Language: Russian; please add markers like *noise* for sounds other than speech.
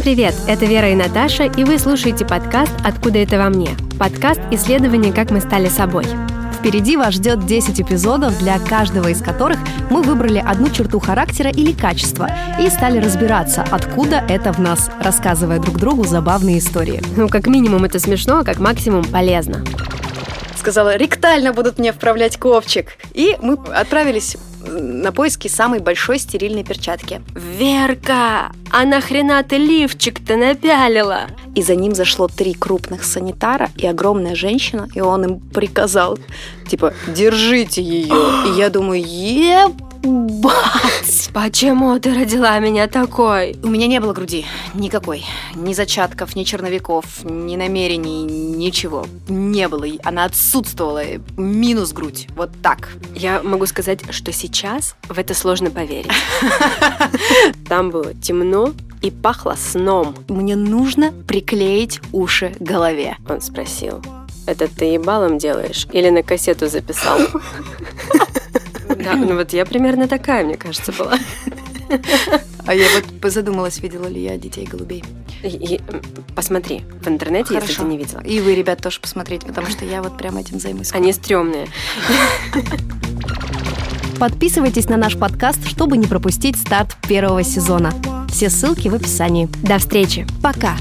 привет! Это Вера и Наташа, и вы слушаете подкаст «Откуда это во мне?» Подкаст исследования «Как мы стали собой». Впереди вас ждет 10 эпизодов, для каждого из которых мы выбрали одну черту характера или качества и стали разбираться, откуда это в нас, рассказывая друг другу забавные истории. Ну, как минимум это смешно, а как максимум полезно. Сказала, ректально будут мне вправлять ковчик. И мы отправились на поиски самой большой стерильной перчатки. Верка, а нахрена ты лифчик-то напялила? И за ним зашло три крупных санитара и огромная женщина, и он им приказал, типа, держите ее. И я думаю, ебать! Почему ты родила меня такой? У меня не было груди. Никакой. Ни зачатков, ни черновиков, ни намерений, ничего. Не было. Она отсутствовала. Минус грудь. Вот так. Я могу сказать, что сейчас в это сложно поверить. *laughs* Там было темно, и пахло сном. Мне нужно приклеить уши к голове. Он спросил. Это ты ебалом делаешь? Или на кассету записал? *laughs* Да, ну вот я примерно такая, мне кажется, была. *laughs* А я вот задумалась, видела ли я детей голубей. И, посмотри в интернете, Хорошо. если ты не видела. И вы, ребят, тоже посмотрите, потому что я вот прям этим займусь. Они стрёмные. *laughs* Подписывайтесь на наш подкаст, чтобы не пропустить старт первого сезона. Все ссылки в описании. До встречи. Пока!